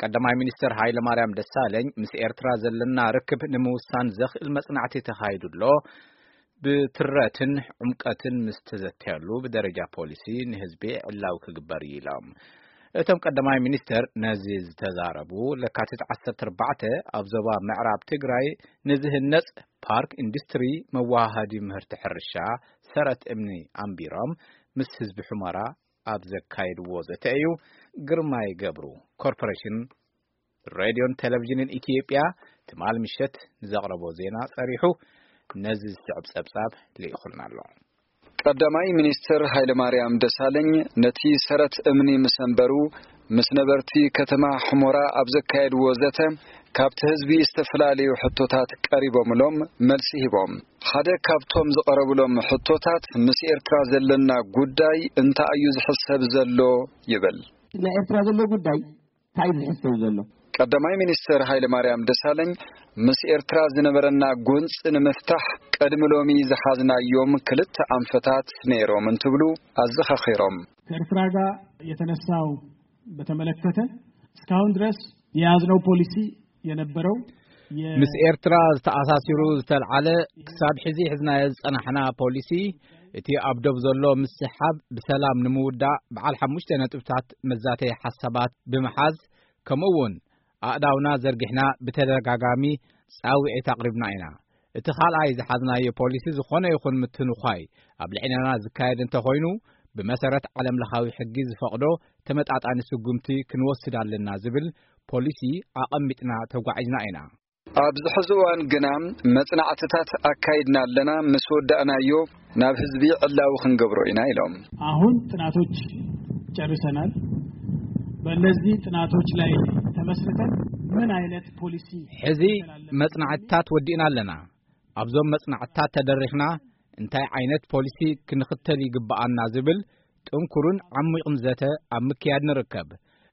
ቀዳማይ ሚኒስትር ሃይለ ማርያም ደሳለኝ ምስ ኤርትራ ዘለና ርክብ ንምውሳን ዘኽእል መጽናዕቲ ተኻይዱሎ ብትረትን ዕምቀትን ምስ ተዘተየሉ ብደረጃ ፖሊሲ ንህዝቢ ዕላው ክግበር እዩ ኢሎም እቶም ቀዳማይ ሚኒስተር ነዚ ዝተዛረቡ ለካቲት 14 ኣብ ዞባ ምዕራብ ትግራይ ንዝህነጽ ፓርክ ኢንዱስትሪ መዋሃዲ ምህርቲ ሕርሻ ሰረት እምኒ ኣንቢሮም ምስ ህዝቢ ሑመራ ኣብ ዘካይድዎ ዘተ እዩ። ግርማይ ገብሩ ኮርፖሬሽን ሬድዮን ቴሌቭዥንን ኢትዮጵያ ትማል ምሸት ንዘቕረቦ ዜና ጸሪሑ ነዚ ዝስዕብ ጸብጻብ ልኢኹልና ኣሎ ቀዳማይ ሚኒስትር ሃይለማርያም ደሳለኝ ነቲ ሰረት እምኒ ምስ እንበሩ ምስ ነበርቲ ከተማ ሕሞራ ኣብ ዘካየድዎ ዘተ ካብቲ ህዝቢ ዝተፈላለዩ ሕቶታት ቀሪቦምሎም መልሲ ሂቦም። ሓደ ካብቶም ዝቐረብሎም ሕቶታት ምስ ኤርትራ ዘለና ጉዳይ እንታይ እዩ ዝሕሰብ ዘሎ ይብል? ናይ ኤርትራ ዘሎ ጉዳይ እንታይ እዩ ዝሕሰብ ዘሎ? ቀዳማይ ሚኒስትር ሃይለማርያም ደሳለኝ ምስ ኤርትራ ዝነበረና ጎንፂ ንምፍታሕ ቀድሚ ሎሚ ዝሓዝናዮም ክልተ አንፈታት ነይሮም እንትብሉ አዘኻኺሮም ከኤርትራ ጋር የተነሳው በተመለከተ እስካሁን ድረስ የያዝነው ፖሊሲ የነበረው ምስ ኤርትራ ዝተኣሳሲሩ ዝተልዓለ ክሳብ ሕዚ ሕዝናዮ ዝጸናሕና ፖሊሲ እቲ ኣብ ዶብ ዘሎ ምስሓብ ብሰላም ንምውዳእ በዓል ሓሙሽተ ነጥብታት መዛተይ ሓሳባት ብምሓዝ ከምኡ እውን ኣእዳውና ዘርጊሕና ብተደጋጋሚ ጻዊዒት ኣቕሪብና ኢና እቲ ካልኣይ ዝሓዝናዮ ፖሊሲ ዝኾነ ይኹን ምትንኳይ ኣብ ልዕልና ዝካየድ እንተኾይኑ ብመሰረት ዓለም ለኻዊ ሕጊ ዝፈቕዶ ተመጣጣኒ ስጉምቲ ክንወስድ ኣለና ዝብል ፖሊሲ ኣቐሚጥና ተጓዒዝና ኢና። ኣብዚ ሕዚ እዋን ግና መጽናዕትታት አካይድና ኣለና ምስ ወዳእናዮ ናብ ህዝቢ ዕላዊ ክንገብሮ ኢና ኢሎም። አሁን ጥናቶች ጨርሰናል። በእነዚህ ጥናቶች ላይ ተመስርተን ምን አይነት ፖሊሲ ሕዚ መጽናዕትታት ወዲእና ኣለና። ኣብዞም መጽናዕትታት ተደሪኽና እንታይ ዓይነት ፖሊሲ ክንኽተል ይግብኣና ዝብል ጥንኩርን ዓሚቕን ዘተ ኣብ ምክያድ ንርከብ።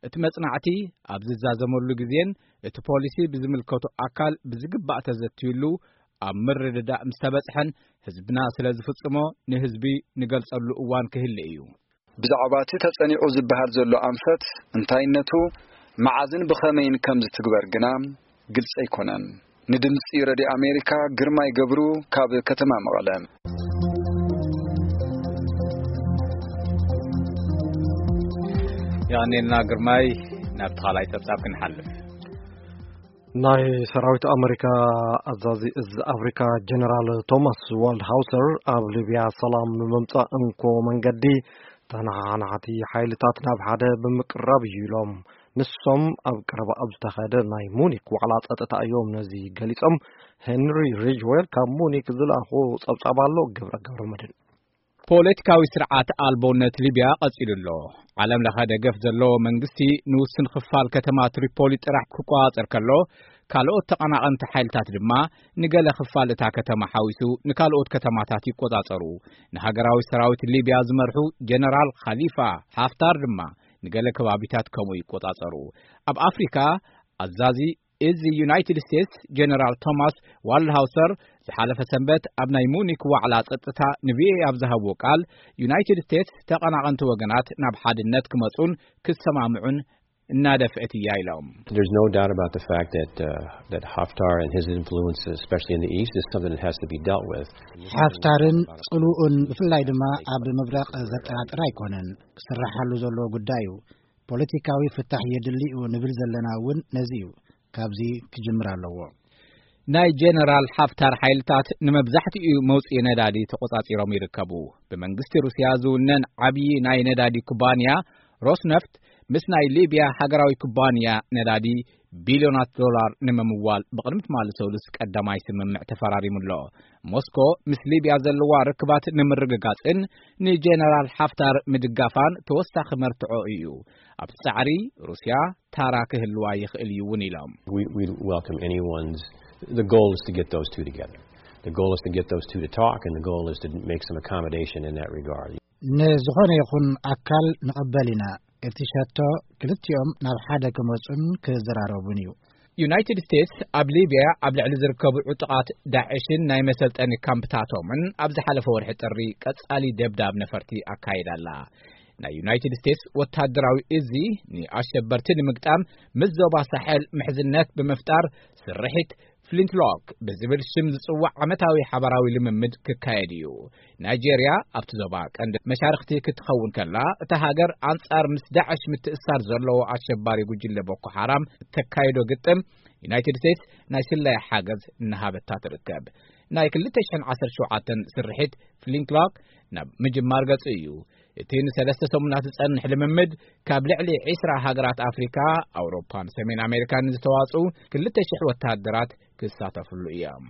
እቲ መጽናዕቲ ኣብ ዝዛዘመሉ ግዜን እቲ ፖሊሲ ብዝምልከቱ ኣካል ብዝግባእ ተዘትዩሉ ኣብ ምርድዳእ ምስ ተበጽሐን ህዝብና ስለ ዝፍጽሞ ንህዝቢ ንገልጸሉ እዋን ክህሊ እዩ። ብዛዕባ እቲ ተጸኒዑ ዝበሃል ዘሎ ኣንፈት እንታይነቱ መዓዝን ብኸመይን ከም ዝትግበር ግና ግልጽ ኣይኮነን ንድምፂ ረድዮ ኣሜሪካ ግርማይ ገብሩ ካብ ከተማ መቐለ የቐንየና ግርማይ ናብቲ ካልኣይ ጸብጻብ ክንሓልፍ ናይ ሰራዊት ኣሜሪካ ኣዛዚ እዚ ኣፍሪካ ጀነራል ቶማስ ዋልድ ሃውሰር ኣብ ሊብያ ሰላም ንምምጻእ እንኮ መንገዲ ተናዓናዕቲ ሓይልታት ናብ ሓደ ብምቅራብ እዩ ኢሎም ንሶም ኣብ ቀረባ ኣብ ዝተኻየደ ናይ ሙኒክ ዋዕላ ጸጥታ እዮም ነዚ ገሊጾም። ሄንሪ ሪጅዌል ካብ ሙኒክ ዝለኣኹ ጸብጻብ ኣሎ። ገብረ ገብረ መድን ፖለቲካዊ ስርዓት ኣልቦነት ሊብያ ቀጺሉ ኣሎ። ዓለምለኸ ደገፍ ዘለዎ መንግስቲ ንውስን ክፋል ከተማ ትሪፖሊ ጥራሕ ክቆጻጸር ከሎ ካልኦት ተቐናቐንቲ ሓይልታት ድማ ንገለ ክፋል እታ ከተማ ሓዊሱ ንካልኦት ከተማታት ይቆጻጸሩ ንሃገራዊ ሰራዊት ሊብያ ዝመርሑ ጀነራል ኻሊፋ ሃፍታር ድማ ንገለ ከባቢታት ከምኡ ይቆጻጸሩ ኣብ ኣፍሪካ ኣዛዚ እዚ ዩናይትድ ስቴትስ ጀነራል ቶማስ ዋልድሃውሰር ዝሓለፈ ሰንበት ኣብ ናይ ሙኒክ ዋዕላ ጸጥታ ንቪኦኤ ኣብ ዝሃብዎ ቃል ዩናይትድ ስቴትስ ተቐናቐንቲ ወገናት ናብ ሓድነት ክመጹን ክሰማምዑን እናደፍአት እያ ኢሎም There's no doubt about the fact that uh, that Haftar and his influence, especially in the east, is something that has to be dealt with. ሓፍታርን ጽሉኡን ብፍላይ ድማ ኣብ ምብራቕ ዘጠራጥር ኣይኮነን ክስራሓሉ ዘሎ ጉዳይ እዩ ፖለቲካዊ ፍታሕ የድሊ እዩ ንብል ዘለና እውን ነዚ እዩ ካብዚ ክጅምር ኣለዎ ናይ ጀነራል ሓፍታር ሓይልታት ንመብዛሕትኡ መውፅኢ ነዳዲ ተቆጻጺሮም ይርከቡ ብመንግስቲ ሩስያ ዝውነን ዓብዪ ናይ ነዳዲ ኩባንያ ሮስነፍት ምስ ናይ ሊብያ ሃገራዊ ኩባንያ ነዳዲ ቢልዮናት ዶላር ንምምዋል ብቕድሚ ትማሊ ሰሉስ ቀዳማይ ስምምዕ ተፈራሪሙ ኣሎ ሞስኮ ምስ ሊብያ ዘለዋ ርክባት ንምርግጋጽን ንጀነራል ሓፍታር ምድጋፋን ተወሳኺ መርትዖ እዩ ኣብቲ ጻዕሪ ሩስያ ታራ ክህልዋ ይኽእል እዩ እውን ኢሎም We, we welcome anyone's. The goal is to get those two together. The goal is to get those two to talk, and the goal is to make some accommodation in that regard. ንዝኾነ ይኹን ኣካል ንቕበል ኢና እቲ ሸቶ ክልቲኦም ናብ ሓደ ክመጹን ክዘራረቡን እዩ ዩናይትድ ስቴትስ ኣብ ሊብያ ኣብ ልዕሊ ዝርከቡ ዕጡቓት ዳዕሽን ናይ መሰልጠኒ ካምፕታቶምን ኣብ ዝሓለፈ ወርሒ ጥሪ ቀጻሊ ደብዳብ ነፈርቲ ኣካይዳ ኣላ ናይ ዩናይትድ ስቴትስ ወታደራዊ እዙ ንኣሸበርቲ ንምግጣም ምስ ዞባ ሳሐል ምሕዝነት ብምፍጣር ስርሒት ፍሊንትሎክ ብዝብል ሽም ዝጽዋዕ ዓመታዊ ሓበራዊ ልምምድ ክካየድ እዩ። ናይጄርያ ኣብቲ ዞባ ቀንዲ መሻርክቲ ክትኸውን ከላ እታ ሃገር ኣንጻር ምስ ዳዕሽ ምትእሳር ዘለዎ ኣሸባሪ ጉጅለ ቦኮ ሓራም እተካይዶ ግጥም ዩናይትድ ስቴትስ ናይ ስላይ ሓገዝ እናሃበታ ትርከብ ናይ 2017 ስርሒት ፍሊንትሎክ ናብ ምጅማር ገጹ እዩ። እቲ ንሰለስተ ሰሙናት ዝጸንሕ ልምምድ ካብ ልዕሊ ዒስራ ሃገራት ኣፍሪካ ኣውሮፓን ሰሜን ኣሜሪካን ዝተዋጽኡ 2,000 ወተሃደራት ክሳተፍሉ እዮም